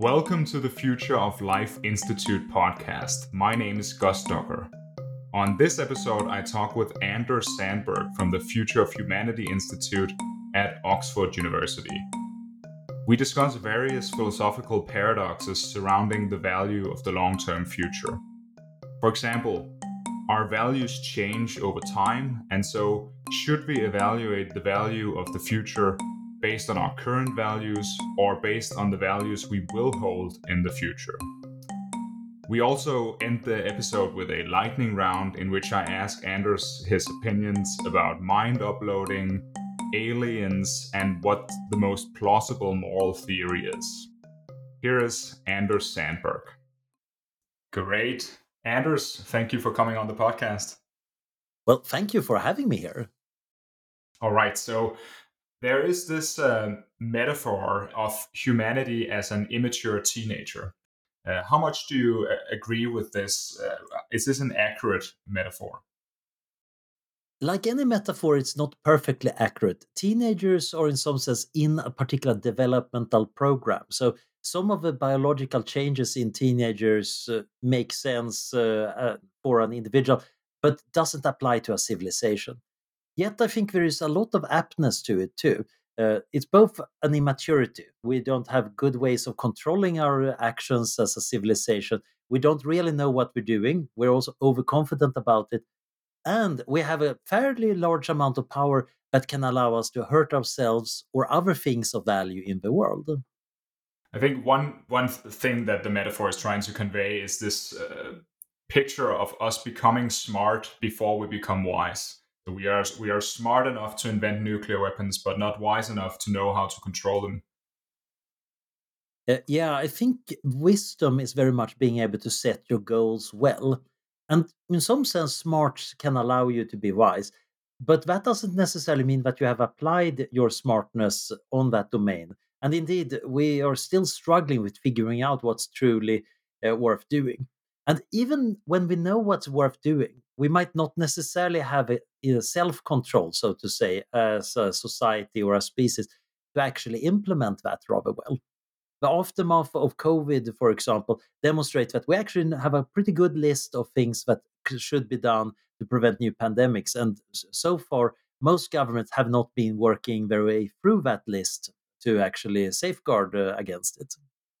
Welcome to the Future of Life Institute podcast. My name is Gus Docker. On this episode, I talk with Anders Sandberg from the Future of Humanity Institute at Oxford University. We discuss various philosophical paradoxes surrounding the value of the long term future. For example, our values change over time, and so should we evaluate the value of the future based on our current values or based on the values we will hold in the future. We also end the episode with a lightning round in which I ask Anders his opinions about mind uploading, aliens, and what the most plausible moral theory is. Here is Anders Sandberg. Great. Anders, thank you for coming on the podcast. Well, thank you for having me here. All right. So, there is this uh, metaphor of humanity as an immature teenager. Uh, how much do you uh, agree with this? Uh, is this an accurate metaphor? Like any metaphor, it's not perfectly accurate. Teenagers are, in some sense, in a particular developmental program. So, some of the biological changes in teenagers uh, make sense uh, for an individual, but doesn't apply to a civilization. Yet I think there is a lot of aptness to it too. Uh, it's both an immaturity. We don't have good ways of controlling our actions as a civilization. We don't really know what we're doing. We're also overconfident about it. And we have a fairly large amount of power that can allow us to hurt ourselves or other things of value in the world. I think one one thing that the metaphor is trying to convey is this uh, picture of us becoming smart before we become wise we are we are smart enough to invent nuclear weapons, but not wise enough to know how to control them. Uh, yeah, I think wisdom is very much being able to set your goals well. And in some sense, smart can allow you to be wise. But that doesn't necessarily mean that you have applied your smartness on that domain. And indeed, we are still struggling with figuring out what's truly uh, worth doing. And even when we know what's worth doing, we might not necessarily have a, a self control, so to say, as a society or a species to actually implement that rather well. The aftermath of COVID, for example, demonstrates that we actually have a pretty good list of things that should be done to prevent new pandemics. And so far, most governments have not been working their way through that list to actually safeguard uh, against it.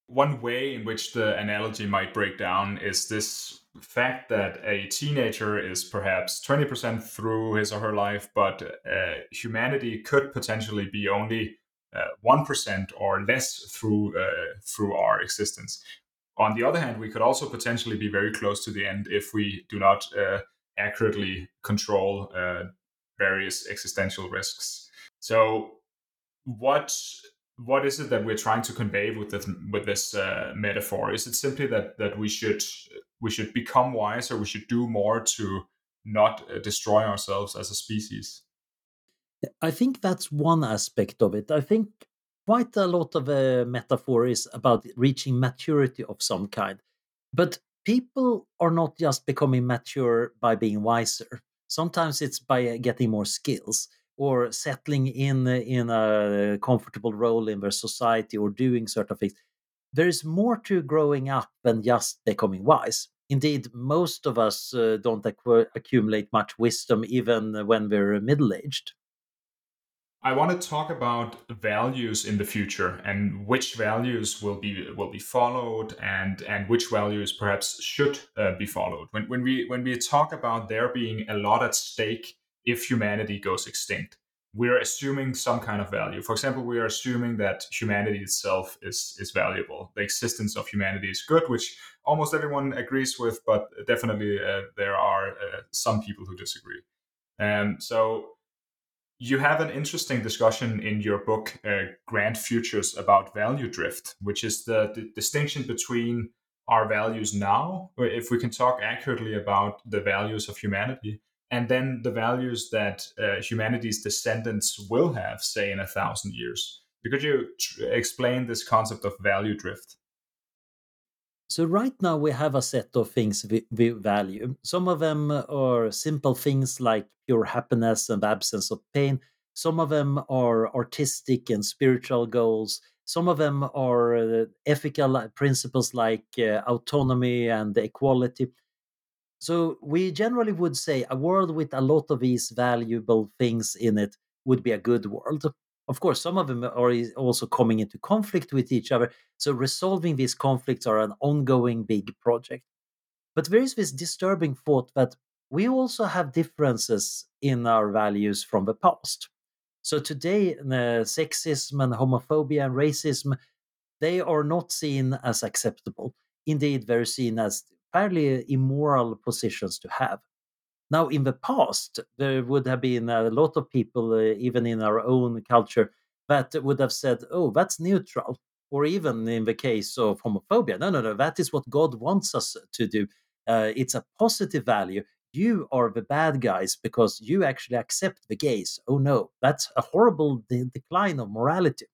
One way in which the analogy might break down is this fact that a teenager is perhaps 20% through his or her life, but uh, humanity could potentially be only uh, 1% or less through uh, through our existence. On the other hand, we could also potentially be very close to the end if we do not uh, accurately control uh, various existential risks. So, what what is it that we're trying to convey with this with this uh, metaphor? Is it simply that that we should we should become wiser, we should do more to not uh, destroy ourselves as a species? I think that's one aspect of it. I think quite a lot of a metaphor is about reaching maturity of some kind, but people are not just becoming mature by being wiser. Sometimes it's by uh, getting more skills or settling in in a comfortable role in their society or doing certain things there is more to growing up than just becoming wise indeed most of us uh, don't accumulate much wisdom even when we're middle aged I want to talk about values in the future and which values will be will be followed and and which values perhaps should uh, be followed. When when we when we talk about there being a lot at stake if humanity goes extinct. We're assuming some kind of value. For example, we are assuming that humanity itself is is valuable. The existence of humanity is good, which almost everyone agrees with, but definitely uh, there are uh, some people who disagree. And um, so you have an interesting discussion in your book, uh, Grand Futures, about value drift, which is the, the distinction between our values now, if we can talk accurately about the values of humanity, and then the values that uh, humanity's descendants will have, say, in a thousand years. Could you tr- explain this concept of value drift? So right now we have a set of things we, we, value. Some of them are simple things like pure happiness and absence of pain. Some of them are artistic and spiritual goals. Some of them are uh, ethical principles like uh, autonomy and equality. So we generally would say a world with a lot of these valuable things in it would be a good world. Of course, some of them are also coming into conflict with each other. So resolving these conflicts are an ongoing big project. But there is this disturbing thought that we also have differences in our values from the past. So today, uh, sexism and homophobia and racism, they are not seen as acceptable. Indeed, they're seen as fairly immoral positions to have. Now, in the past, there would have been a lot of people, uh, even in our own culture, that would have said, oh, that's neutral. Or even in the case of homophobia, no, no, no, that is what God wants us to do. Uh, it's a positive value. You are the bad guys because you actually accept the gays. Oh no, that's a horrible de- decline of morality.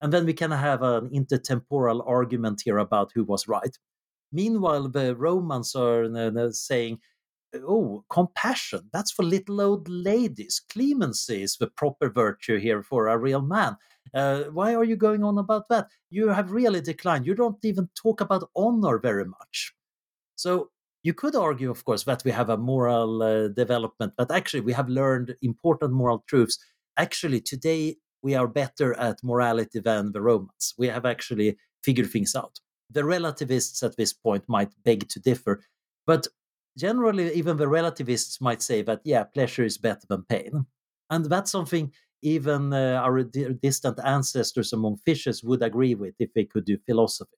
And then we can have an intertemporal argument here about who was right. Meanwhile, the Romans are uh, saying, oh, compassion, that's for little old ladies. Clemency is the proper virtue here for a real man. Uh, why are you going on about that? You have really declined. You don't even talk about honor very much. So you could argue, of course, that we have a moral uh, development, but actually we have learned important moral truths. Actually, today we are better at morality than the Romans. We have actually figured things out. The relativists at this point might beg to differ, but generally, even the relativists might say that, yeah, pleasure is better than pain. And that's something even uh, our d- distant ancestors among fishes would agree with if they could do philosophy.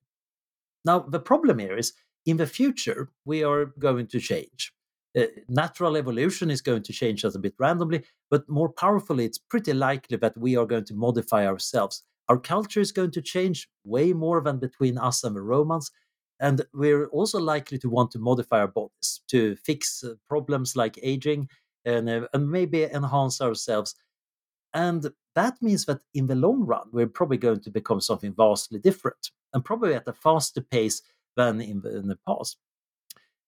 Now, the problem here is in the future, we are going to change. Uh, natural evolution is going to change us a bit randomly, but more powerfully, it's pretty likely that we are going to modify ourselves. Our culture is going to change way more than between us and the Romans. And we're also likely to want to modify our bodies to fix uh, problems like aging and, uh, and maybe enhance ourselves. And that means that in the long run, we're probably going to become something vastly different and probably at a faster pace than in the, in the past.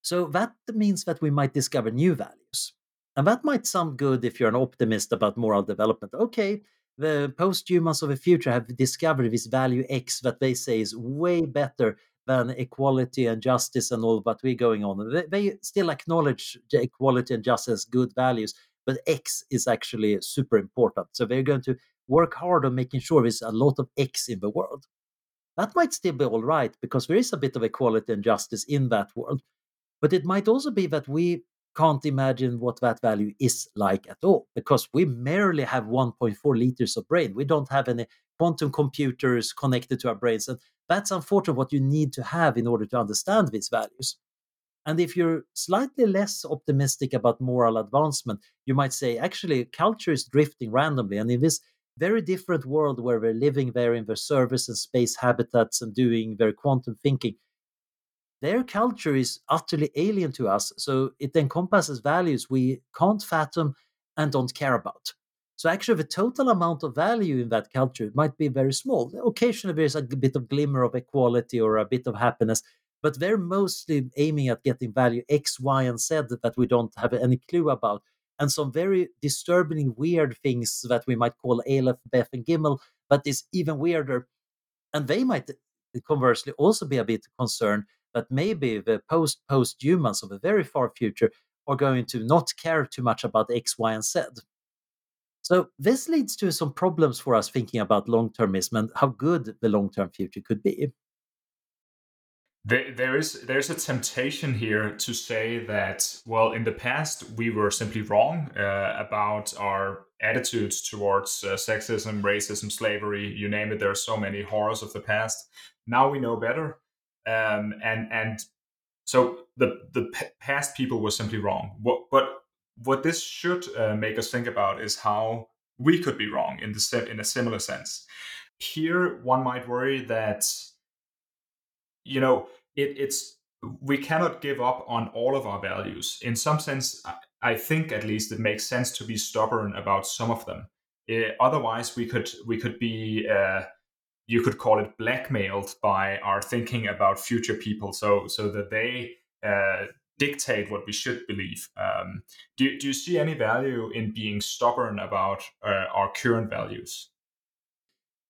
So that means that we might discover new values. And that might sound good if you're an optimist about moral development. Okay, the post humans of the future have discovered this value X that they say is way better than equality and justice and all that we're going on. They, they still acknowledge equality and justice as good values, but X is actually super important. So they're going to work hard on making sure there's a lot of X in the world. That might still be all right because there is a bit of equality and justice in that world. But it might also be that we can't imagine what that value is like at all because we merely have 1.4 liters of brain. We don't have any quantum computers connected to our brains. And that's unfortunately what you need to have in order to understand these values. And if you're slightly less optimistic about moral advancement, you might say actually culture is drifting randomly. And in this very different world where we're living there in their service and space habitats and doing their quantum thinking, their culture is utterly alien to us. So it encompasses values we can't fathom and don't care about. So actually, the total amount of value in that culture might be very small. Occasionally, there's a bit of glimmer of equality or a bit of happiness, but they're mostly aiming at getting value X, Y, and Z that we don't have any clue about. And some very disturbing, weird things that we might call Aleph, Beth, and Gimel, but is even weirder. And they might conversely also be a bit concerned that maybe the post post humans of the very far future are going to not care too much about X, Y, and Z. So this leads to some problems for us thinking about long-termism and how good the long-term future could be. There, there is there's a temptation here to say that well in the past we were simply wrong uh, about our attitudes towards uh, sexism, racism, slavery, you name it. There are so many horrors of the past. Now we know better, um, and and so the the p- past people were simply wrong. What but what this should uh, make us think about is how we could be wrong in the in a similar sense. Here, one might worry that you know it, it's we cannot give up on all of our values. In some sense, I think at least it makes sense to be stubborn about some of them. Uh, otherwise, we could we could be uh, you could call it blackmailed by our thinking about future people, so so that they uh, dictate what we should believe. Um, do, do you see any value in being stubborn about uh, our current values?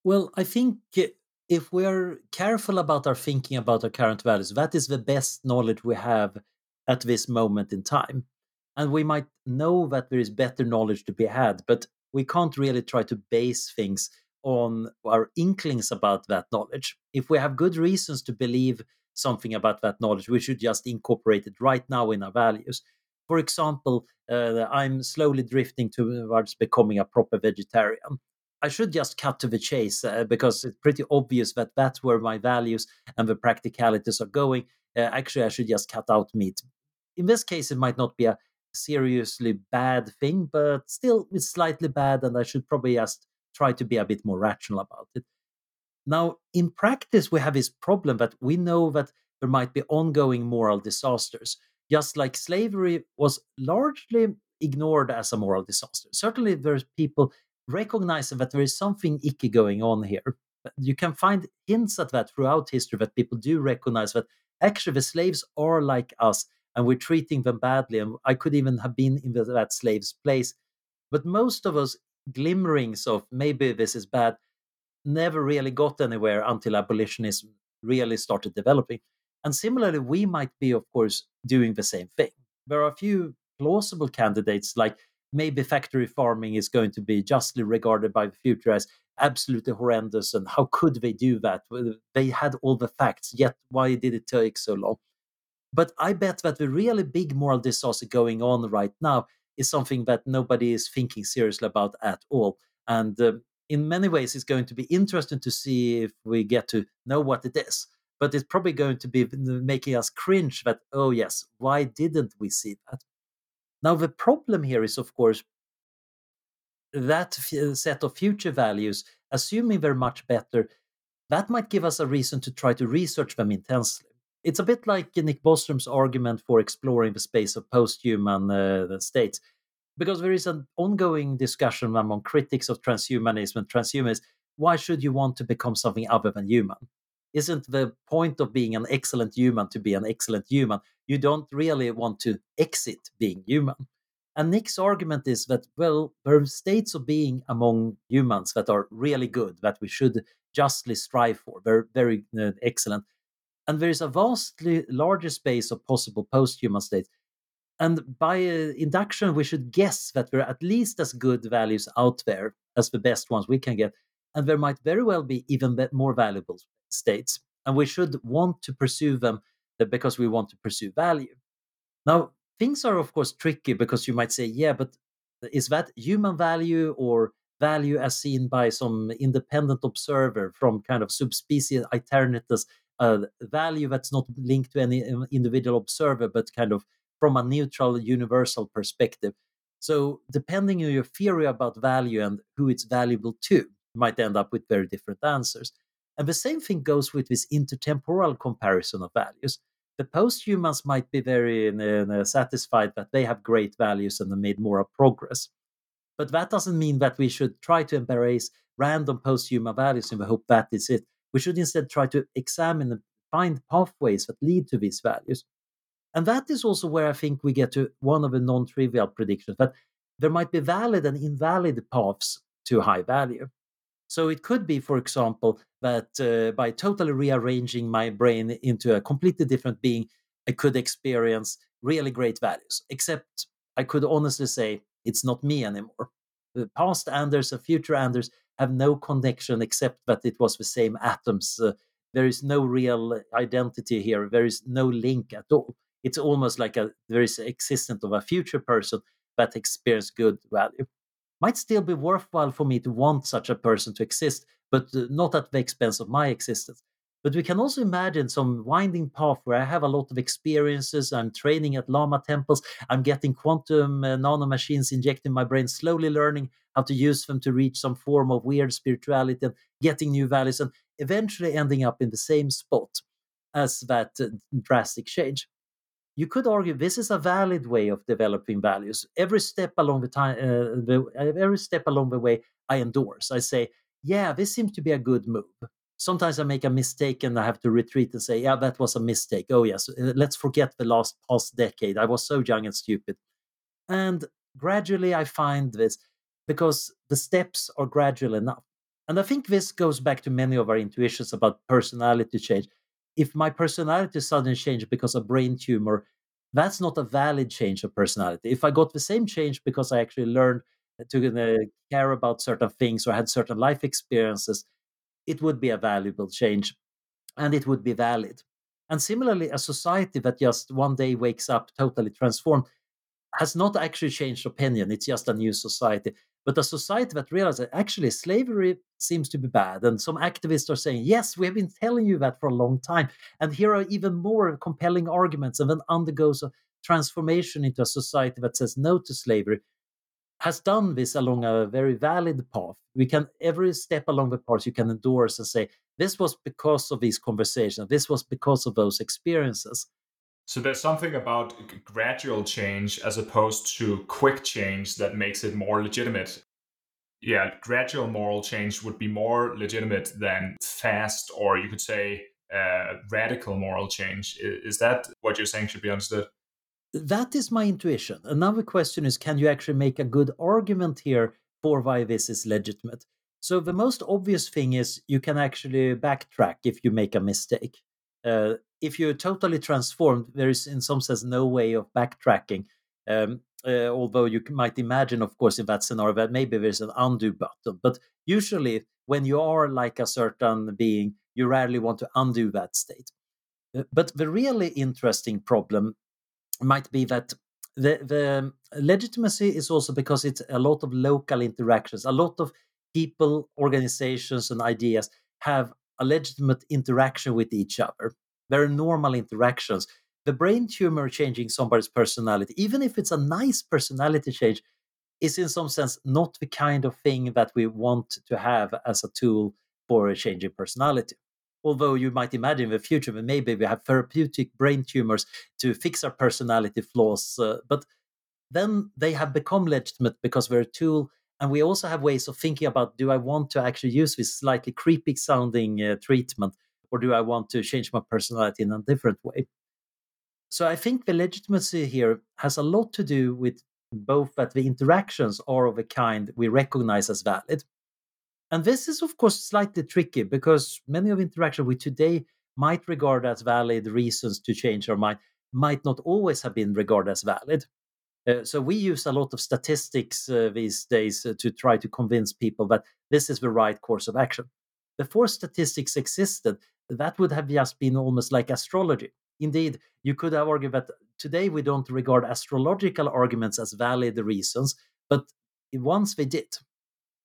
Well, I think if we're careful about our thinking about our current values, that is the best knowledge we have at this moment in time. And we might know that there is better knowledge to be had, but we can't really try to base things on our inklings about that knowledge. If we have good reasons to believe something about that knowledge, we should just incorporate it right now in our values. For example, uh, I'm slowly drifting towards becoming a proper vegetarian. I should just cut to the chase uh, because it's pretty obvious that that's where my values and the practicalities are going. Uh, actually, I should just cut out meat. In this case, it might not be a seriously bad thing, but still, it's slightly bad, and I should probably just try to be a bit more rational about it. Now, in practice, we have this problem that we know that there might be ongoing moral disasters. Just like slavery was largely ignored as a moral disaster. Certainly, there's people recognizing that there is something icky going on here. You can find hints at that throughout history that people do recognize that actually the slaves are like us and we're treating them badly. And I could even have been in that slave's place. But most of us, glimmerings of maybe this is bad, never really got anywhere until abolitionism really started developing. And similarly, we might be, of course, doing the same thing. There are a few plausible candidates like maybe factory farming is going to be justly regarded by the future as absolutely horrendous and how could they do that they had all the facts yet why did it take so long but i bet that the really big moral disaster going on right now is something that nobody is thinking seriously about at all and uh, in many ways it's going to be interesting to see if we get to know what it is but it's probably going to be making us cringe that oh yes why didn't we see that now, the problem here is, of course, that set of future values, assuming they're much better, that might give us a reason to try to research them intensely. It's a bit like Nick Bostrom's argument for exploring the space of post-human uh, states, because there is an ongoing discussion among critics of transhumanism and transhumanists. Why should you want to become something other than human? Isn't the point of being an excellent human to be an excellent human? You don't really want to exit being human. And Nick's argument is that, well, there are states of being among humans that are really good, that we should justly strive for. They're very uh, excellent. And there is a vastly larger space of possible post human states. And by uh, induction, we should guess that there are at least as good values out there as the best ones we can get. And there might very well be even more valuable states. And we should want to pursue them uh, because we want to pursue value. Now, things are, of course, tricky because you might say, yeah, but is that human value or value as seen by some independent observer from kind of sub specie aeternitatis, value that's not linked to any um, individual observer, but kind of from a neutral, universal perspective? So, depending on your theory about value and who it's valuable to, you might end up with very different answers. And the same thing goes with this intertemporal comparison of values. The post-humans might be very uh, satisfied that they have great values and they made more progress. But that doesn't mean that we should try to embrace random post-human values in the hope that is it. We should instead try to examine and find pathways that lead to these values. And that is also where I think we get to one of the non trivial predictions that there might be valid and invalid paths to high value. So it could be, for example, that uh, by totally rearranging my brain into a completely different being, I could experience really great values. Except I could honestly say it's not me anymore. The past Anders and future Anders have no connection except that it was the same atoms. Uh, there is no real identity here. There is no link at all. It's almost like a there is existence of a future person that experienced good value might still be worthwhile for me to want such a person to exist, but uh, not at the expense of my existence. But we can also imagine some winding path where I have a lot of experiences. I'm training at Lama temples. I'm getting quantum uh, nano machines injected in my brain, slowly learning how to use them to reach some form of weird spirituality and getting new values, and eventually ending up in the same spot as that uh, drastic change you could argue this is a valid way of developing values. Every step along the time, uh, the, every step along the way, I endorse. I say, yeah, this seems to be a good move. Sometimes I make a mistake and I have to retreat and say, yeah, that was a mistake. Oh yes, uh, let's forget the last past decade. I was so young and stupid. And gradually, I find this because the steps are gradual enough. And I think this goes back to many of our intuitions about personality change. If my personality suddenly changed because of brain tumor, that's not a valid change of personality. If I got the same change because I actually learned to uh, care about certain things or had certain life experiences, it would be a valuable change and it would be valid. And similarly, a society that just one day wakes up totally transformed has not actually changed opinion. It's just a new society. But a society that realizes actually slavery seems to be bad. And some activists are saying, yes, we have been telling you that for a long time. And here are even more compelling arguments, and then undergoes a transformation into a society that says no to slavery has done this along a very valid path. We can every step along the path you can endorse and say this was because of these conversations, this was because of those experiences. So there's something about gradual change as opposed to quick change that makes it more legitimate. Yeah, gradual moral change would be more legitimate than fast, or you could say uh, radical moral change. Is that what you're saying should be understood? That is my intuition. Another question is can you actually make a good argument here for why this is legitimate? So, the most obvious thing is you can actually backtrack if you make a mistake. Uh, if you're totally transformed, there is, in some sense, no way of backtracking. Um, uh, although you might imagine, of course, in that scenario, that maybe there's an undo button. But usually, when you are like a certain being, you rarely want to undo that state. Uh, but the really interesting problem might be that the the um, legitimacy is also because it's a lot of local interactions. A lot of people organizations and ideas have a legitimate interaction with each other. Very normal interactions. The brain tumor changing somebody's personality even if it's a nice personality change is in some sense not the kind of thing that we want to have as a tool for changing personality although you might imagine in the future that maybe we have therapeutic brain tumors to fix our personality flaws uh, but then they have become legitimate because we're a tool and we also have ways of thinking about do i want to actually use this slightly creepy sounding uh, treatment or do i want to change my personality in a different way? So i think the legitimacy here has a lot to do with both that the interactions are of a kind we recognize as valid and this is, of course, slightly tricky because many of interaction we today might regard as valid reasons to change our mind might not always have been regarded as valid. Uh, so we use a lot of statistics uh, these days uh, to try to convince people that this is the right course of action. Before statistics existed, that would have just been almost like astrology. Indeed, you could have argued that today we don't regard astrological arguments as valid reasons, but once they did,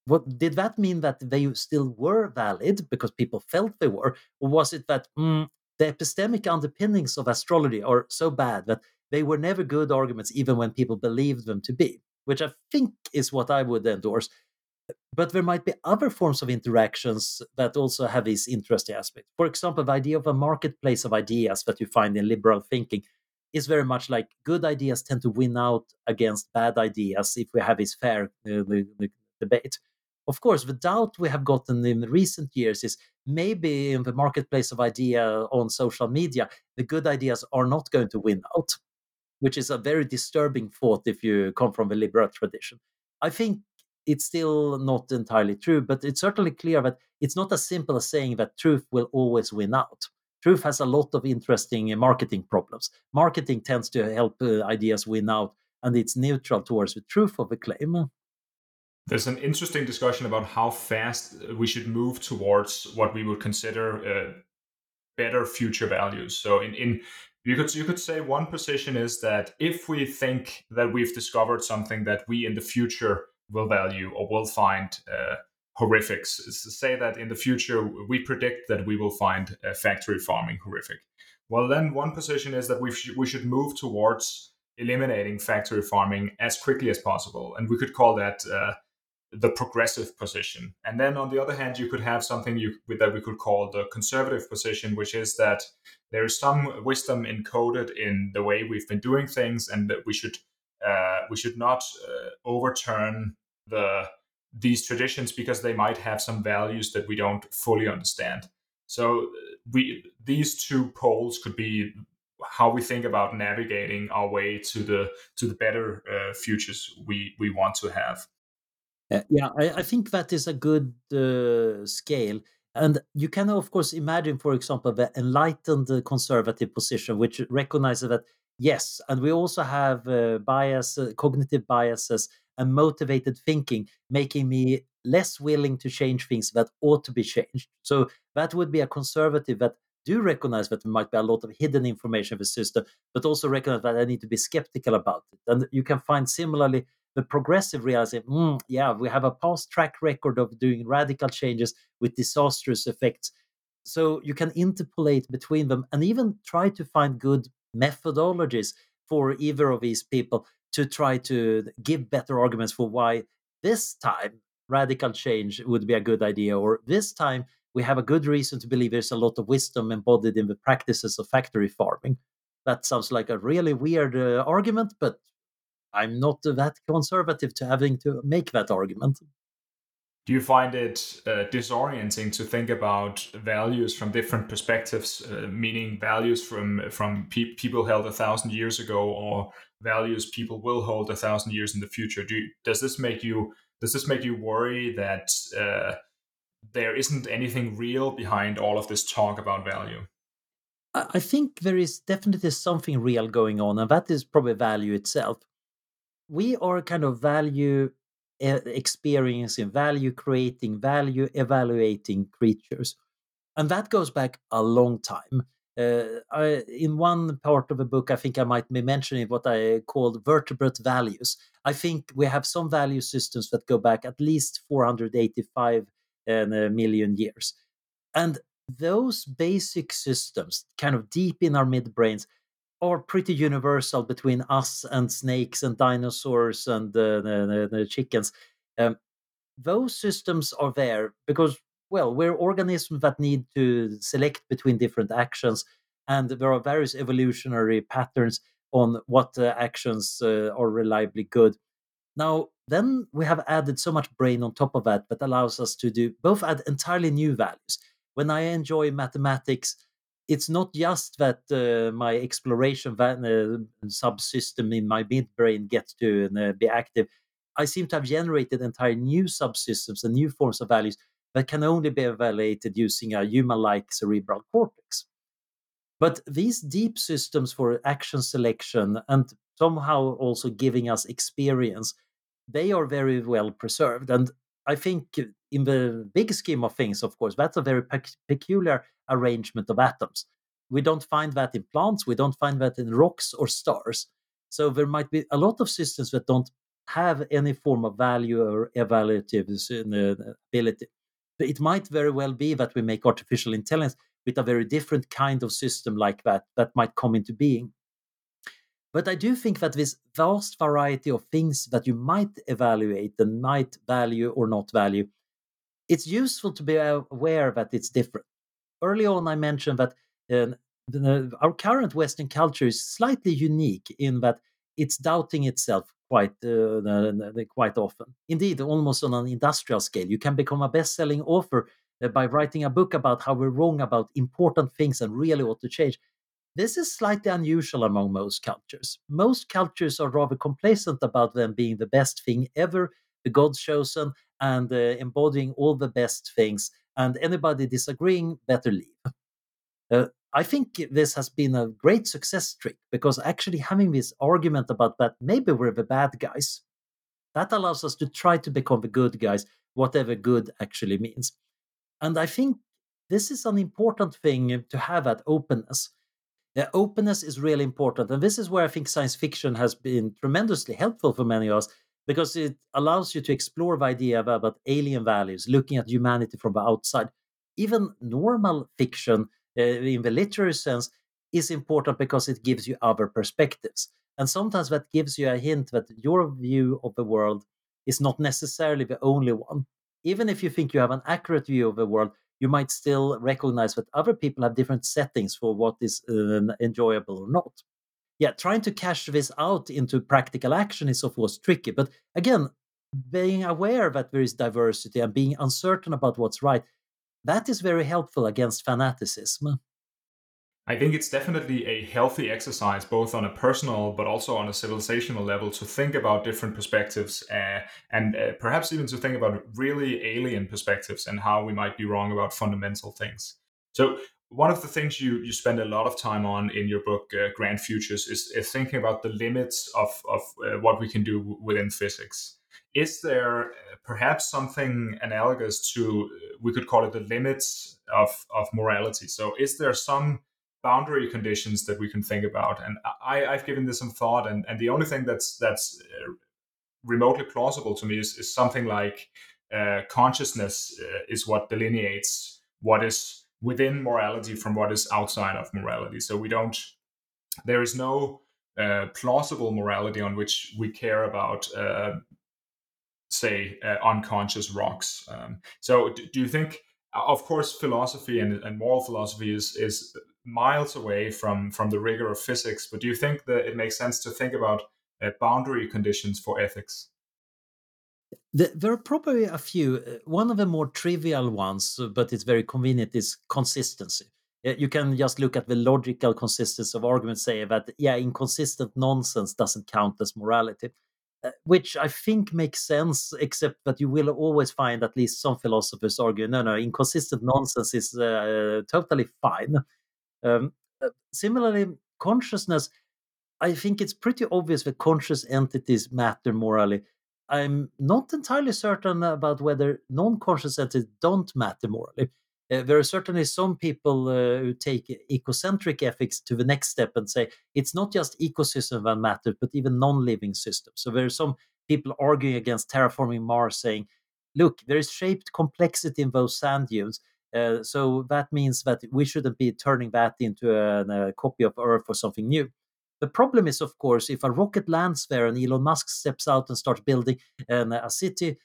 what did that mean that they still were valid because people felt they were or was it that mm, the epistemic underpinnings of astrology are so bad that they were never good arguments even when people believed them to be which i think is what i would endorse. But there might be other forms of interactions that also have these interesting aspects. For example the idea of a marketplace of ideas that you find in liberal thinking is very much like good ideas tend to win out against bad ideas if we have this fair uh, debate of course, the doubt we have gotten in recent years is maybe in the marketplace of idea on social media, the good ideas are not going to win out, which is a very disturbing thought if you come from the liberal tradition. I think it's still not entirely true, but it's certainly clear that it's not as simple as saying that truth will always win out. Truth has a lot of interesting marketing problems. Marketing tends to help uh, ideas win out, and it's neutral towards the truth of a claim. There's an interesting discussion about how fast we should move towards what we would consider uh, better future values. So, in, in you could you could say one position is that if we think that we've discovered something that we in the future will value or will find uh, horrific, say that in the future we predict that we will find uh, factory farming horrific. Well, then one position is that we sh- we should move towards eliminating factory farming as quickly as possible, and we could call that uh, the progressive position. And then on the other hand, you could have something you, that we could call the conservative position, which is that there is some wisdom encoded in the way we've been doing things, and that we should uh, we should not uh, overturn the these traditions because they might have some values that we don't fully understand. So we these two poles could be how we think about navigating our way to the to the better uh, futures we we want to have. Uh, yeah, I, I, think that is a good uh, scale. And you can, of course, imagine, for example, the enlightened uh, conservative position, which recognizes that, yes, and we also have uh, bias, uh, cognitive biases, and motivated thinking, making me less willing to change things that ought to be changed. So that would be a conservative that do recognize that there might be a lot of hidden information in the system, but also recognize that I need to be skeptical about it. And you can find similarly the progressive realizing, mm, yeah, we have a past track record of doing radical changes with disastrous effects. So you can interpolate between them and even try to find good methodologies for either of these people to try to give better arguments for why this time radical change would be a good idea, or this time we have a good reason to believe there's a lot of wisdom embodied in the practices of factory farming. That sounds like a really weird uh, argument, but I'm not that conservative to having to make that argument. Do you find it uh, disorienting to think about values from different perspectives, uh, meaning values from from pe- people held a thousand years ago, or values people will hold a thousand years in the future? Do you, does this make you does this make you worry that uh, there isn't anything real behind all of this talk about value? I think there is definitely something real going on, and that is probably value itself. We are kind of value eh, experiencing, value creating, value evaluating creatures. And that goes back a long time. Uh, I, in one part of the book, I think I might be mentioning what I called vertebrate values. I think we have some value systems that go back at least 485 uh, million years. And those basic systems, kind of deep in our midbrains, are pretty universal between us and snakes and dinosaurs and uh, the, the, chickens. Um, those systems are there because well, we're organisms that need to select between different actions, and there are various evolutionary patterns on what uh, actions uh, are reliably good. Now, then we have added so much brain on top of that that allows us to do both add entirely new values. When I enjoy mathematics, it's not just that uh, my exploration va- uh, subsystem in my midbrain gets to uh, be active. I seem to have generated entire new subsystems and new forms of values that can only be evaluated using a human like cerebral cortex. But these deep systems for action selection and somehow also giving us experience, they are very well preserved. And I think, in the big scheme of things, of course, that's a very pe- peculiar arrangement of atoms. We don't find that in plants, we don't find that in rocks or stars. So there might be a lot of systems that don't have any form of value or evaluative uh, ability it might very well be that we make artificial intelligence with a very different kind of system like that that might come into being. But I do think that this vast variety of things that you might evaluate and might value or not value, it's useful to be aware that it's different. Early on, I mentioned that uh, the, our current Western culture is slightly unique in that it's doubting itself quite uh, quite often. Indeed, almost on an industrial scale, you can become a best-selling author uh, by writing a book about how we're wrong about important things and really ought to change. This is slightly unusual among most cultures. Most cultures are rather complacent about them being the best thing ever, the God's chosen, and uh, embodying all the best things. And anybody disagreeing, better leave. Uh, I think this has been a great success trick because actually having this argument about that maybe we're the bad guys, that allows us to try to become the good guys, whatever good actually means. And I think this is an important thing to have that openness. The openness is really important. And this is where I think science fiction has been tremendously helpful for many of us because it allows you to explore the idea about alien values, looking at humanity from the outside. Even normal fiction uh, in the literary sense is important because it gives you other perspectives. And sometimes that gives you a hint that your view of the world is not necessarily the only one. Even if you think you have an accurate view of the world, you might still recognize that other people have different settings for what is uh, enjoyable or not. Yeah, trying to cash this out into practical action is, of course, tricky. But again, being aware that there is diversity and being uncertain about what's right that is very helpful against fanaticism. I think it's definitely a healthy exercise, both on a personal but also on a civilizational level, to think about different perspectives uh, and uh, perhaps even to think about really alien perspectives and how we might be wrong about fundamental things. So, one of the things you, you spend a lot of time on in your book, uh, Grand Futures, is, is, thinking about the limits of, of uh, what we can do within physics. Is there uh, perhaps something analogous to, uh, we could call it the limits of, of morality? So, is there some boundary conditions that we can think about. And I, I've given this some thought, and, and the only thing that's that's uh, remotely plausible to me is, is something like uh, consciousness uh, is what delineates what is within morality from what is outside of morality. So we don't. There is no uh, plausible morality on which we care about. Uh, say uh, unconscious rocks. Um, so, do, do you think of course philosophy and, and moral philosophy is is miles away from from the rigor of physics. But do you think that it makes sense to think about uh, boundary conditions for ethics? There are probably a few. Uh, one of the more trivial ones, uh, but it's very convenient, is consistency. You can just look at the logical consistency of arguments, say that, yeah, inconsistent nonsense doesn't count as morality, uh, which I think makes sense, except that you will always find at least some philosophers argue, no, no, inconsistent nonsense is uh, totally fine. Um, similarly, consciousness, I think it's pretty obvious that conscious entities matter morally. I'm not entirely certain about whether non conscious entities don't matter morally. Uh, there are certainly some people uh, who take ecocentric ethics to the next step and say it's not just ecosystem that matters, but even non living systems. So there are some people arguing against terraforming Mars, saying, look, there is shaped complexity in those sand dunes. Uh, so that means that we shouldn't be turning that into a, a, copy of Earth or something new. The problem is, of course, if a rocket lands there and Elon Musk steps out and starts building an, a city,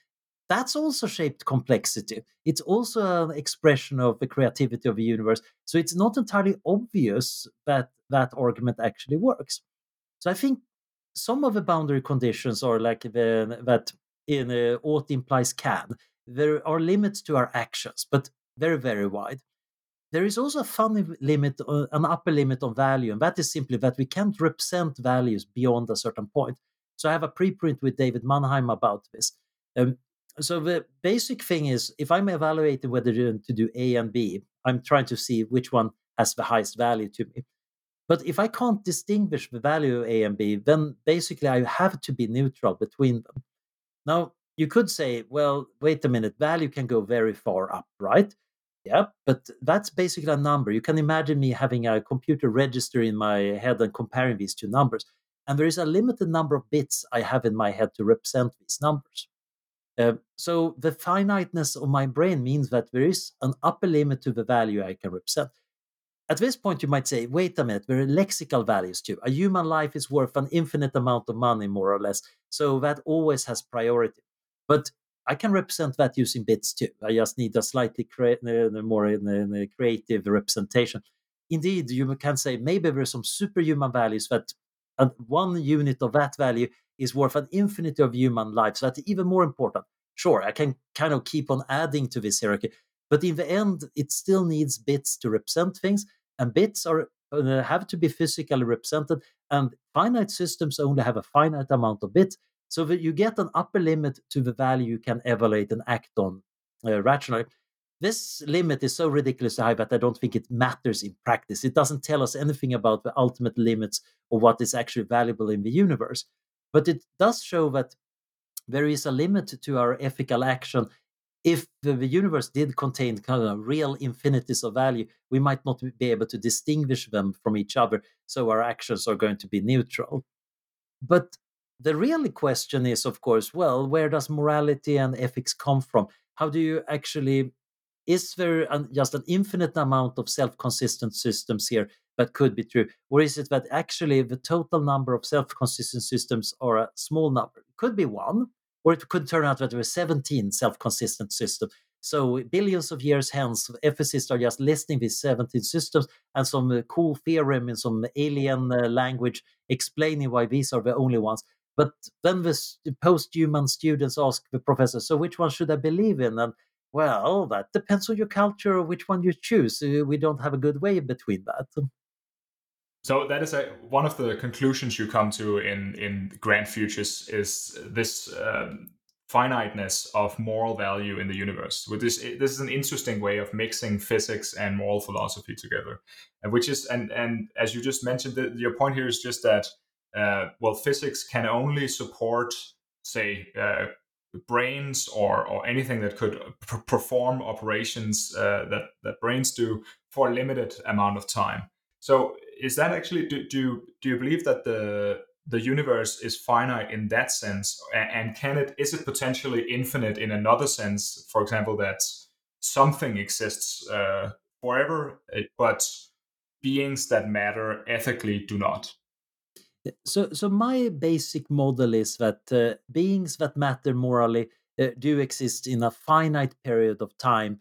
that's also shaped complexity. It's also an expression of the creativity of the universe. So it's not entirely obvious that that argument actually works. So I think some of the boundary conditions are like the, that in uh, ought implies can. There are limits to our actions, but very, very wide. There is also a funny limit, uh, an upper limit on value, and that is simply that we can't represent values beyond a certain point. So I have a preprint with David Manheim about this. Um, so the basic thing is, if I'm evaluating whether to do A and B, I'm trying to see which one has the highest value to me. But if I can't distinguish the value of A and B, then basically I have to be neutral between them. Now, you could say, well, wait a minute, value can go very far up, right? Yeah, but that's basically a number. You can imagine me having a computer register in my head and comparing these two numbers. And there is a limited number of bits I have in my head to represent these numbers. Uh, so the finiteness of my brain means that there is an upper limit to the value I can represent. At this point, you might say, wait a minute, there are lexical values too. A human life is worth an infinite amount of money, more or less. So that always has priority. But I can represent that using bits too. I just need a slightly crea- uh, more in creative representation. Indeed, you can say maybe there are some superhuman values that and one unit of that value is worth an infinity of human lives. That's even more important. Sure, I can kind of keep on adding to this hierarchy, but in the end, it still needs bits to represent things, and bits are uh, have to be physically represented. And finite systems only have a finite amount of bits, so that you get an upper limit to the value you can evaluate and act on uh, rationally. This limit is so ridiculously high that I don't think it matters in practice. It doesn't tell us anything about the ultimate limits of what is actually valuable in the universe. But it does show that there is a limit to our ethical action. If the, the universe did contain kind of real infinities of value, we might not be able to distinguish them from each other. So our actions are going to be neutral. But the real question is, of course, well, where does morality and ethics come from? How do you actually, is there an, just an infinite amount of self consistent systems here that could be true? Or is it that actually the total number of self consistent systems are a small number? It could be one, or it could turn out that there are 17 self consistent systems. So billions of years hence, ethicists are just listing these 17 systems and some uh, cool theorem in some alien uh, language explaining why these are the only ones. But then the post-human students ask the professor, so which one should I believe in? And well, that depends on your culture, which one you choose. Uh, we don't have a good way between that. So that is a, one of the conclusions you come to in in Grand Futures is this um, finiteness of moral value in the universe. With this, this is an interesting way of mixing physics and moral philosophy together, and which is and and as you just mentioned, the, your point here is just that uh, well, physics can only support, say, uh, brains or or anything that could perform operations uh, that that brains do for a limited amount of time. So, is that actually do do, do you believe that the the universe is finite in that sense? And can it is it potentially infinite in another sense? For example that something exists uh, forever uh, but beings that matter ethically do not so so my basic model is that uh, beings that matter morally uh, do exist in a finite period of time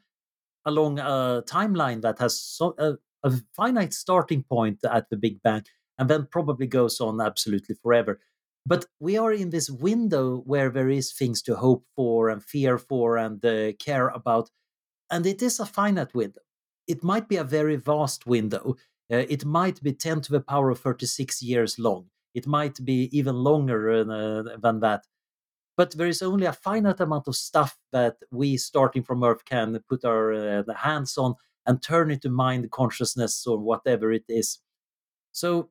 along a timeline that has so, a finite starting point at the big bang and then probably goes on absolutely forever. But we are in this window where there is things to hope for and fear for and uh, care about, and it is a finite window. It might be a very vast window. Uh, it might be 10 to the power of 36 years long. It might be even longer uh, than that. But there is only a finite amount of stuff that we, starting from Earth, can put our uh, hands on and turn into mind consciousness or whatever it is. So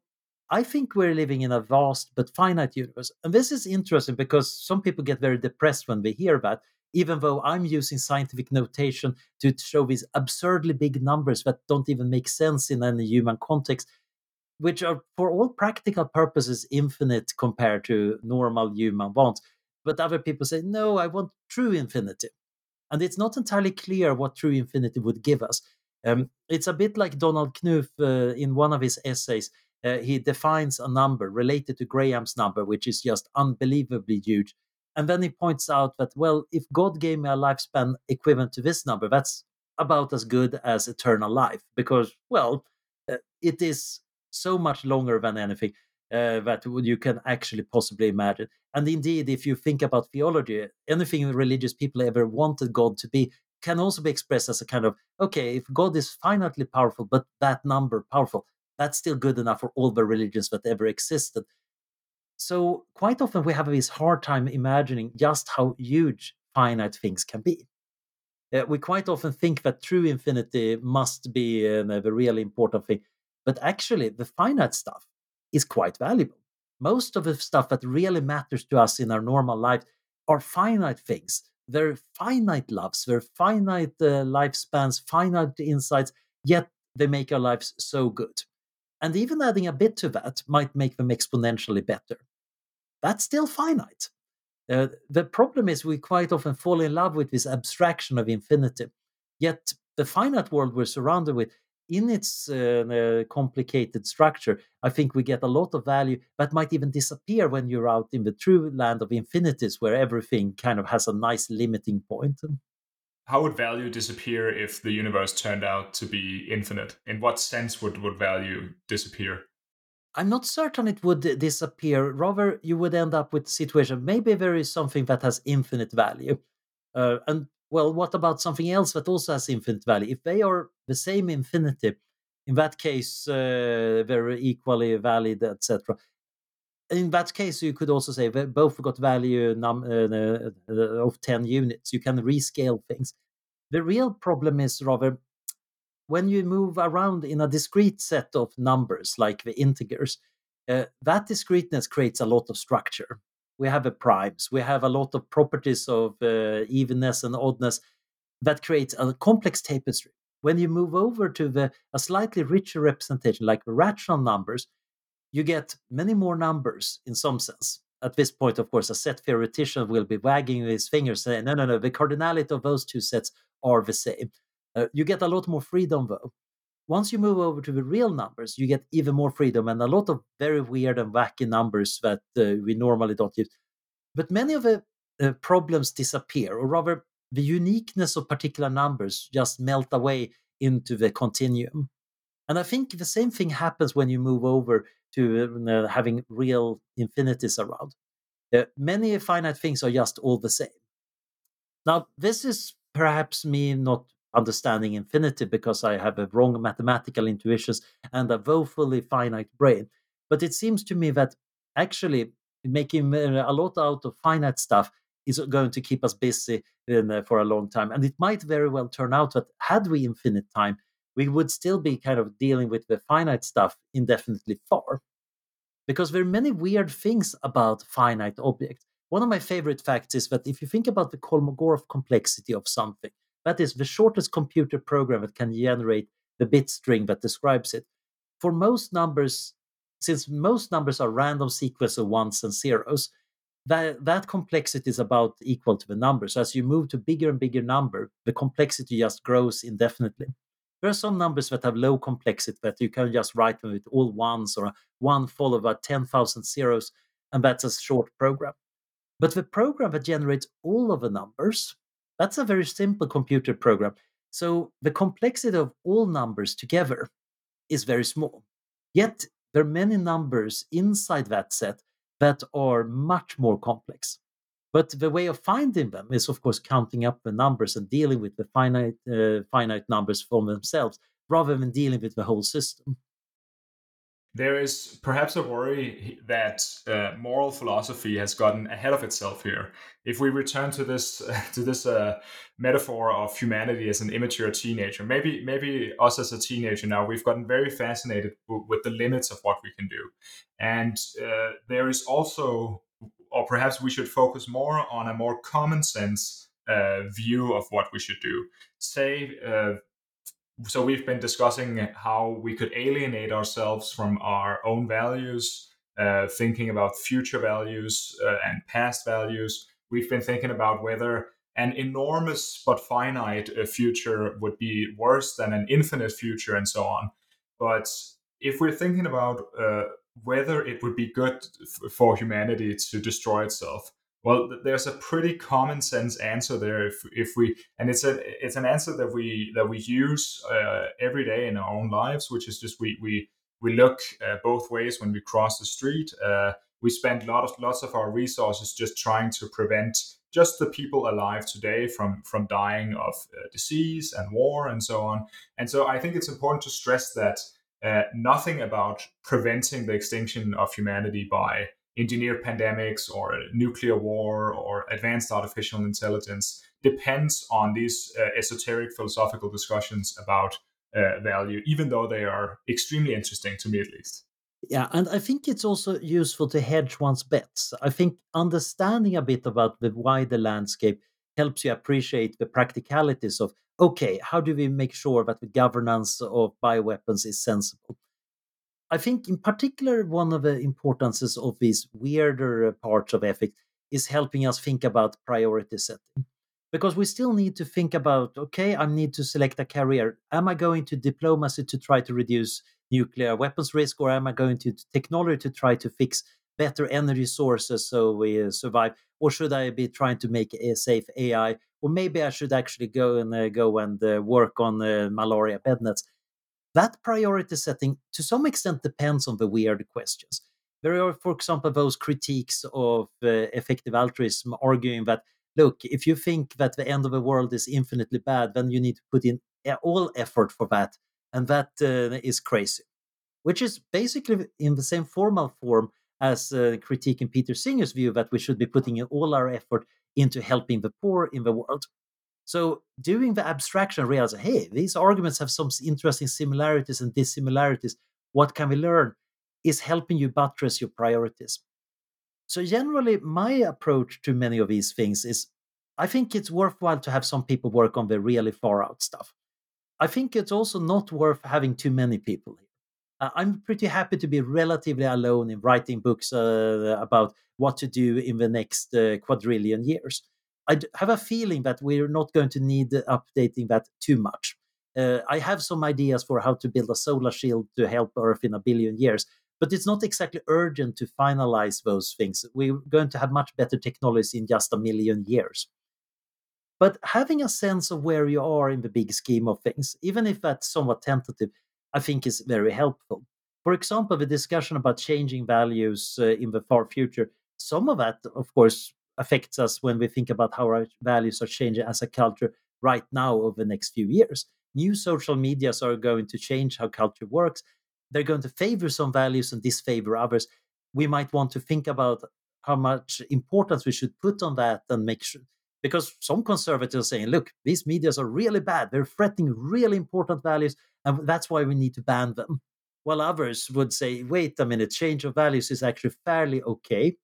I think we're living in a vast but finite universe. And this is interesting because some people get very depressed when they hear that, even though I'm using scientific notation to show these absurdly big numbers that don't even make sense in any human context, which are, for all practical purposes, infinite compared to normal human wants. But other people say, no, I want true infinity. And it's not entirely clear what true infinity would give us. Um, it's a bit like Donald Knuth uh, in one of his essays uh, he defines a number related to Graham's number, which is just unbelievably huge. And then he points out that, well, if God gave me a lifespan equivalent to this number, that's about as good as eternal life because, well, uh, it is so much longer than anything uh, that you can actually possibly imagine. And indeed, if you think about theology, anything religious people ever wanted God to be can also be expressed as a kind of okay, if God is finitely powerful, but that number powerful, that's still good enough for all the religions that ever existed. So quite often we have this hard time imagining just how huge finite things can be. Uh, we quite often think that true infinity must be uh, the really important thing, but actually the finite stuff is quite valuable. Most of the stuff that really matters to us in our normal life are finite things. They're finite loves, they're finite uh, lifespans, finite insights, yet they make our lives so good. And even adding a bit to that might make them exponentially better. That's still finite. Uh, the problem is we quite often fall in love with this abstraction of infinity. Yet the finite world we're surrounded with, in its uh, uh, complicated structure, I think we get a lot of value that might even disappear when you're out in the true land of infinities, where everything kind of has a nice limiting point how would value disappear if the universe turned out to be infinite? In what sense would, would value disappear? I'm not certain it would disappear. Rather, you would end up with a situation. Maybe there is something that has infinite value. Uh, and well, what about something else that also has infinite value? If they are the same infinity, in that case, uh, they're equally valid, etc. In that case, you could also say they both got value num- uh, uh, of 10 units. You can rescale things. The real problem is rather when you move around in a discrete set of numbers, like the integers, uh, that discreteness creates a lot of structure. We have a primes, we have a lot of properties of uh, evenness and oddness that creates a complex tapestry. When you move over to the a slightly richer representation, like rational numbers, you get many more numbers in some sense. At this point, of course, a set theoretician will be wagging his fingers saying, no, no, no, the cardinality of those two sets are the same. Uh, you get a lot more freedom though. Once you move over to the real numbers, you get even more freedom and a lot of very weird and wacky numbers that uh, we normally don't use. But many of the uh, problems disappear, or rather, the uniqueness of particular numbers just melt away into the continuum. And I think the same thing happens when you move over to uh, having real infinities around. Uh, many finite things are just all the same. Now, this is perhaps me not understanding infinity because I have a wrong mathematical intuitions and a woefully finite brain. But it seems to me that actually making uh, a lot out of finite stuff is going to keep us busy in, uh, for a long time. And it might very well turn out that had we infinite time, we would still be kind of dealing with the finite stuff indefinitely far. Because there are many weird things about finite objects. One of my favorite facts is that if you think about the Kolmogorov complexity of something, that is the shortest computer program that can generate the bit string that describes it. For most numbers, since most numbers are random sequence of ones and zeros, that, that complexity is about equal to the number. So as you move to bigger and bigger number, the complexity just grows indefinitely. There are some numbers that have low complexity that you can just write them with all ones or one followed by 10,000 zeros, and that's a short program. But the program that generates all of the numbers, that's a very simple computer program. So the complexity of all numbers together is very small. Yet there are many numbers inside that set that are much more complex. But the way of finding them is, of course, counting up the numbers and dealing with the finite, uh, finite numbers for themselves rather than dealing with the whole system. There is perhaps a worry that uh, moral philosophy has gotten ahead of itself here. If we return to this to this uh, metaphor of humanity as an immature teenager, maybe maybe us as a teenager now we've gotten very fascinated w- with the limits of what we can do, and uh, there is also, or perhaps we should focus more on a more common sense uh, view of what we should do. Say uh, so we've been discussing how we could alienate ourselves from our own values uh, thinking about future values uh, and past values. We've been thinking about whether an enormous but finite uh, future would be worse than an infinite future and so on. But if we're thinking about uh, whether it would be good f- for humanity to destroy itself well, there's a pretty common sense answer there. If if we and it's a it's an answer that we that we use uh, every day in our own lives, which is just we we we look uh, both ways when we cross the street. Uh, we spend lot of lots of our resources just trying to prevent just the people alive today from from dying of uh, disease and war and so on. And so I think it's important to stress that uh, nothing about preventing the extinction of humanity by engineered pandemics or nuclear war or advanced artificial intelligence depends on these uh, esoteric philosophical discussions about uh, value, even though they are extremely interesting to me at least. Yeah, and I think it's also useful to hedge one's bets. I think understanding a bit about the wider landscape helps you appreciate the practicalities of okay, how do we make sure that the governance of bioweapons is sensible? I think, in particular, one of the importances of these weirder parts of ethics is helping us think about priority setting. Because we still need to think about okay, I need to select a career. Am I going to diplomacy to try to reduce nuclear weapons risk, or am I going to technology to try to fix better energy sources so we uh, survive? Or should I be trying to make a safe AI? Or maybe I should actually go and uh, go and uh, work on uh, malaria bed nets that priority setting to some extent depends on the weird questions. There are, for example, those critiques of uh, effective altruism arguing that, look, if you think that the end of the world is infinitely bad, then you need to put in all effort for that. And that uh, is crazy, which is basically in the same formal form as uh, critiquing Peter Singer's view that we should be putting in all our effort into helping the poor in the world. So doing the abstraction, realizing, hey, these arguments have some interesting similarities and dissimilarities. What can we learn? Is helping you buttress your priorities. So generally, my approach to many of these things is, I think it's worthwhile to have some people work on the really far out stuff. I think it's also not worth having too many people here. Uh, I'm pretty happy to be relatively alone in writing books uh, about what to do in the next uh, quadrillion years. I have a feeling that we're not going to need updating that too much. Uh, I have some ideas for how to build a solar shield to help Earth in a billion years, but it's not exactly urgent to finalize those things. We're going to have much better technology in just a million years. But having a sense of where you are in the big scheme of things, even if that's somewhat tentative, I think is very helpful. For example, the discussion about changing values uh, in the far future, some of that, of course, affects us when we think about how our values are changing as a culture. right now over the next few years. New social medias are going to change how culture works. They're going to favor some values and disfavor others. We might want to think about how much importance we should put on that and make sure because some conservatives are saying, look, these medias are really bad. They're threatening really important values, and that's why we need to ban them. While others would say, wait a minute, change of values is actually fairly okay.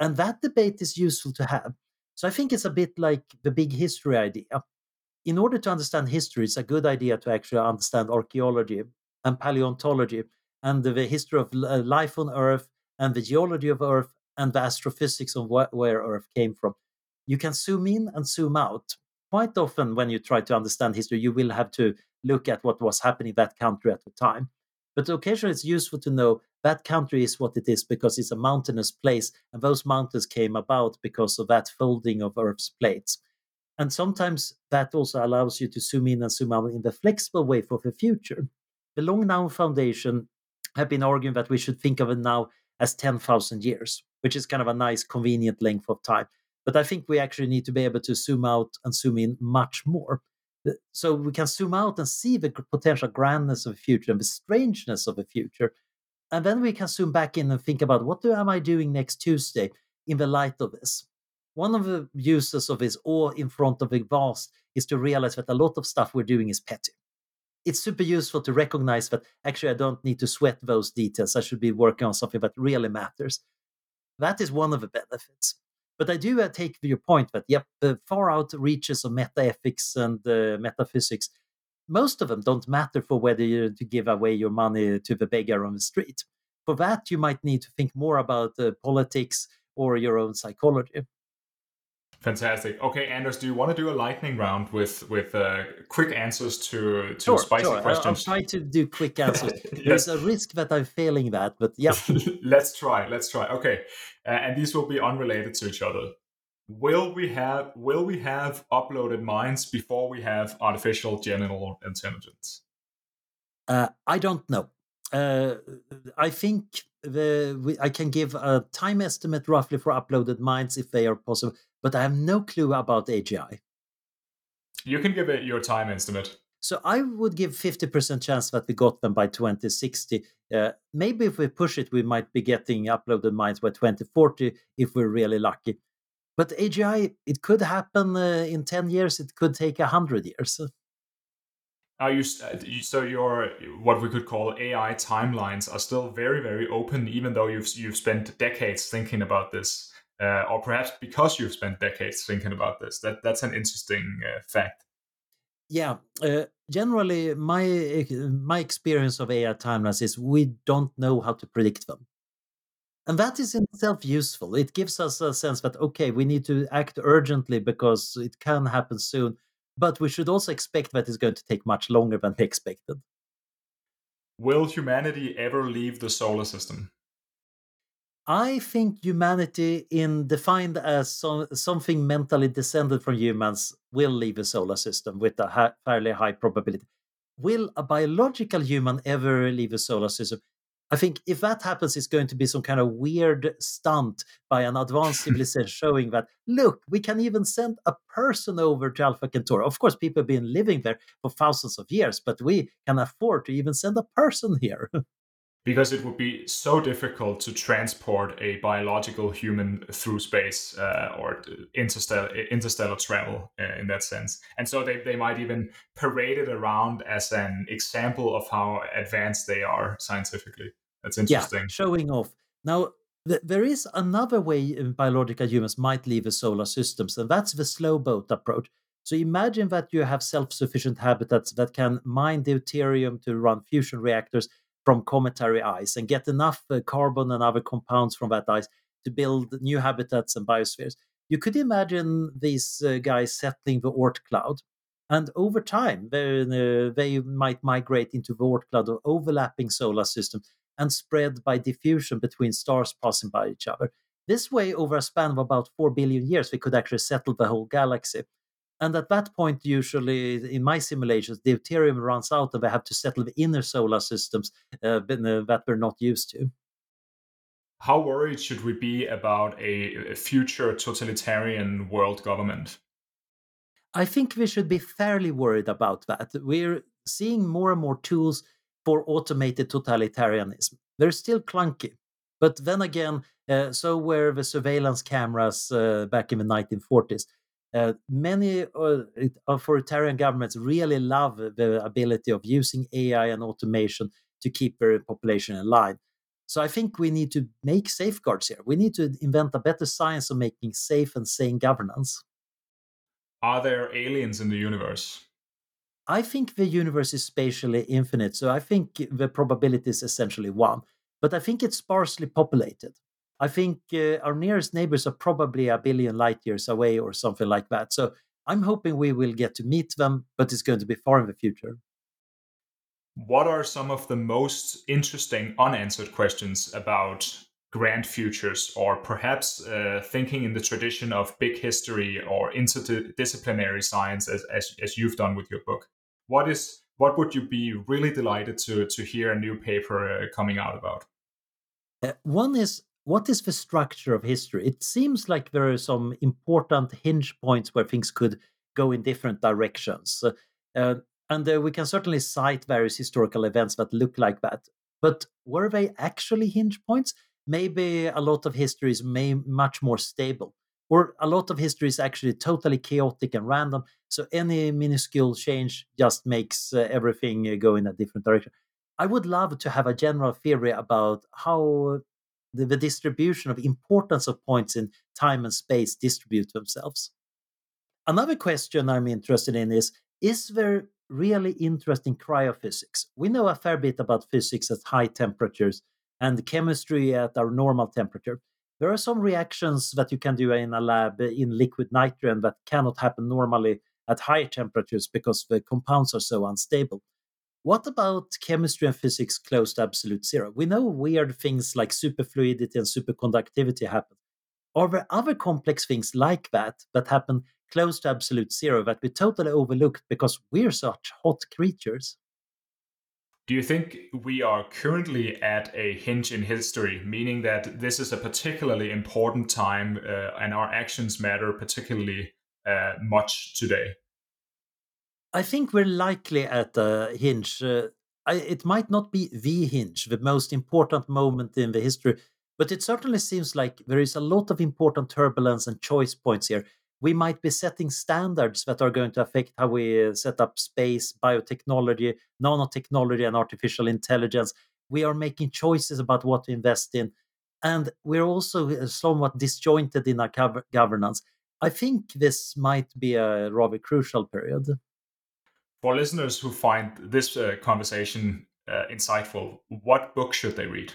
And that debate is useful to have. So I think it's a bit like the big history idea. In order to understand history, it's a good idea to actually understand archaeology and paleontology and the history of life on Earth and the geology of Earth and the astrophysics of where Earth came from you can zoom in and zoom out. Quite often, when you try to understand history, you will have to look at what was happening in that country at the time. But occasionally, it's useful to know that country is what it is because it's a mountainous place, and those mountains came about because of that folding of Earth's plates. And sometimes that also allows you to zoom in and zoom out in the flexible way for the future. The Long Now Foundation have been arguing that we should think of it now as 10,000 years, which is kind of a nice, convenient length of time. But I think we actually need to be able to zoom out and zoom in much more. So we can zoom out and see the potential grandness of the future and the strangeness of the future. And then we can zoom back in and think about what do, am I doing next Tuesday in the light of this? One of the uses of this awe in front of the vast is to realize that a lot of stuff we're doing is petty. It's super useful to recognize that actually I don't need to sweat those details. I should be working on something that really matters. That is one of the benefits. But I do uh, take your point that, yep, the far out reaches of metaethics and uh, metaphysics, most of them don't matter for whether you to give away your money to the beggar on the street. For that, you might need to think more about uh, politics or your own psychology. Fantastic. Okay, Anders, do you want to do a lightning round with with uh, quick answers to to sure, spicy sure. questions? I'll try to do quick answers. yes. There's a risk that I'm failing that, but yeah. let's try. Let's try. Okay, uh, and these will be unrelated to each other. Will we have Will we have uploaded minds before we have artificial general intelligence? Uh, I don't know. Uh, I think the we, I can give a time estimate roughly for uploaded minds if they are possible but I have no clue about AGI. You can give it your time estimate. So I would give 50% chance that we got them by 2060. Uh, maybe if we push it, we might be getting uploaded minds by 2040 if we're really lucky. But AGI, it could happen uh, in 10 years, it could take 100 years. Are you so your what we could call AI timelines are still very very open, even though you've you've spent decades thinking about this uh, or perhaps because you've spent decades thinking about this. That that's an interesting uh, fact. Yeah, uh, generally, my my experience of AI timelines is we don't know how to predict them, and that is in itself useful. It gives us a sense that okay, we need to act urgently because it can happen soon, but we should also expect that it's going to take much longer than we expected. Will humanity ever leave the solar system? I think humanity, in defined as so, something mentally descended from humans, will leave a solar system with a ha- fairly high probability. Will a biological human ever leave a solar system? I think if that happens, it's going to be some kind of weird stunt by an advanced civilization showing that, look, we can even send a person over to Alpha Centauri. Of course, people have been living there for thousands of years, but we can afford to even send a person here. because it would be so difficult to transport a biological human through space uh, or interstellar, interstellar travel uh, in that sense. And so they, they might even parade it around as an example of how advanced they are scientifically. That's interesting. Yeah, showing off. Now, th- there is another way biological humans might leave the solar systems, and that's the slow boat approach. So imagine that you have self sufficient habitats that can mine deuterium to run fusion reactors from cometary ice and get enough uh, carbon and other compounds from that ice to build new habitats and biospheres. You could imagine these uh, guys settling the Oort cloud. And over time, they, uh, they might migrate into the Oort cloud of overlapping solar systems and spread by diffusion between stars passing by each other. This way, over a span of about 4 billion years, we could actually settle the whole galaxy. And at that point, usually in my simulations, the deuterium runs out and they have to settle the inner solar systems uh, uh, that we're not used to. How worried should we be about a future totalitarian world government? I think we should be fairly worried about that. We're seeing more and more tools for automated totalitarianism. They're still clunky. But then again, uh, so were the surveillance cameras uh, back in the 1940s. Uh, many uh, authoritarian governments really love the ability of using AI and automation to keep their population in line. So I think we need to make safeguards here. We need to invent a better science of making safe and sane governance. Are there aliens in the universe? I think the universe is spatially infinite, so I think the probability is essentially one. But I think it's sparsely populated. I think uh, our nearest neighbors are probably a billion light years away or something like that. So I'm hoping we will get to meet them, but it's going to be far in the future. What are some of the most interesting unanswered questions about grand futures, or perhaps uh, thinking in the tradition of big history or interdisciplinary science, as, as, as you've done with your book? What is what would you be really delighted to to hear a new paper uh, coming out about? Uh, one is what is the structure of history? It seems like there are some important hinge points where things could go in different directions. Uh, and uh, we can certainly cite various historical events that look like that. But were they actually hinge points? Maybe a lot of history is may, much more stable, or a lot of history is actually totally chaotic and random. So any minuscule change just makes uh, everything uh, go in a different direction. I would love to have a general theory about how the, the distribution of importance of points in time and space distribute themselves. Another question I'm interested in is Is there really interesting cryophysics? We know a fair bit about physics at high temperatures and chemistry at our normal temperature. There are some reactions that you can do in a lab in liquid nitrogen that cannot happen normally at higher temperatures because the compounds are so unstable. What about chemistry and physics close to absolute zero? We know weird things like superfluidity and superconductivity happen. Are there other complex things like that that happen close to absolute zero that we totally overlooked because we're such hot creatures? Do you think we are currently at a hinge in history, meaning that this is a particularly important time uh, and our actions matter particularly uh, much today? I think we're likely at a hinge. Uh, I, it might not be the hinge, the most important moment in the history, but it certainly seems like there is a lot of important turbulence and choice points here. We might be setting standards that are going to affect how we uh, set up space, biotechnology, nanotechnology, and artificial intelligence. We are making choices about what to invest in. And we're also uh, somewhat disjointed in our governance. I think this might be a rather crucial period for listeners who find this uh, conversation uh, insightful, what book should they read?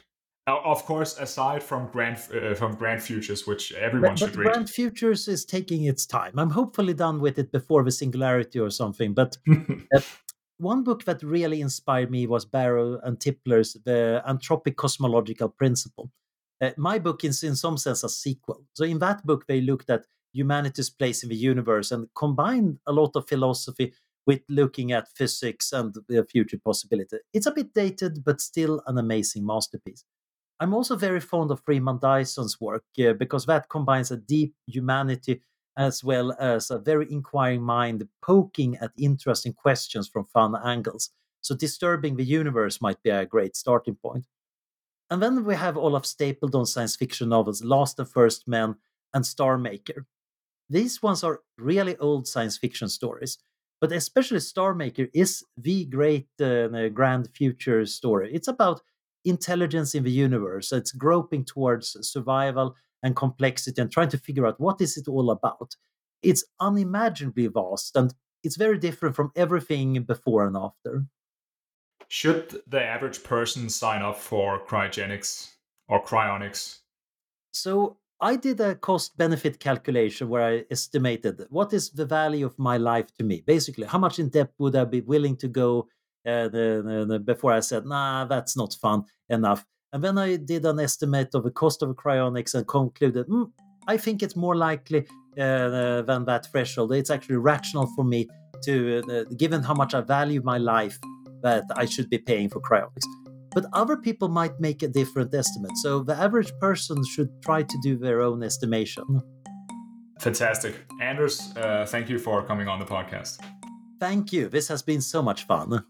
of course, aside from Grand uh, from Grand Futures, which everyone but, should read. Grand Futures is taking its time. I'm hopefully done with it before the Singularity or something. But uh, one book that really inspired me was Barrow and Tipler's The Anthropic Cosmological Principle. Uh, my book is, in some sense, a sequel. So in that book, they looked at humanity's place in the universe and combined a lot of philosophy with looking at physics and the future possibility. It's a bit dated, but still an amazing masterpiece. I'm also very fond of Freeman Dyson's work uh, because that combines a deep humanity as well as a very inquiring mind poking at interesting questions from fun angles. So, Disturbing the Universe might be a great starting point. And then we have Olaf Stapledon's science fiction novels, Last and First Men and Star Maker. These ones are really old science fiction stories, but especially Star Maker is the great uh, grand future story. It's about intelligence in the universe. It's groping towards survival and complexity and trying to figure out what is it all about. It's unimaginably vast and it's very different from everything before and after. Should the average person sign up for cryogenics or cryonics? So I did a cost benefit calculation where I estimated what is the value of my life to me. Basically, how much in debt would I be willing to go uh, the, the, the, before I said, nah, that's not fun enough. And then I did an estimate of the cost of cryonics and concluded, mm, I think it's more likely uh, than that threshold. It's actually rational for me to, uh, given how much I value my life, that I should be paying for cryonics but other people might make a different estimate. So the average person should try to do their own estimation. Fantastic. Anders, uh, thank you for coming on the podcast. Thank you. This has been so much fun.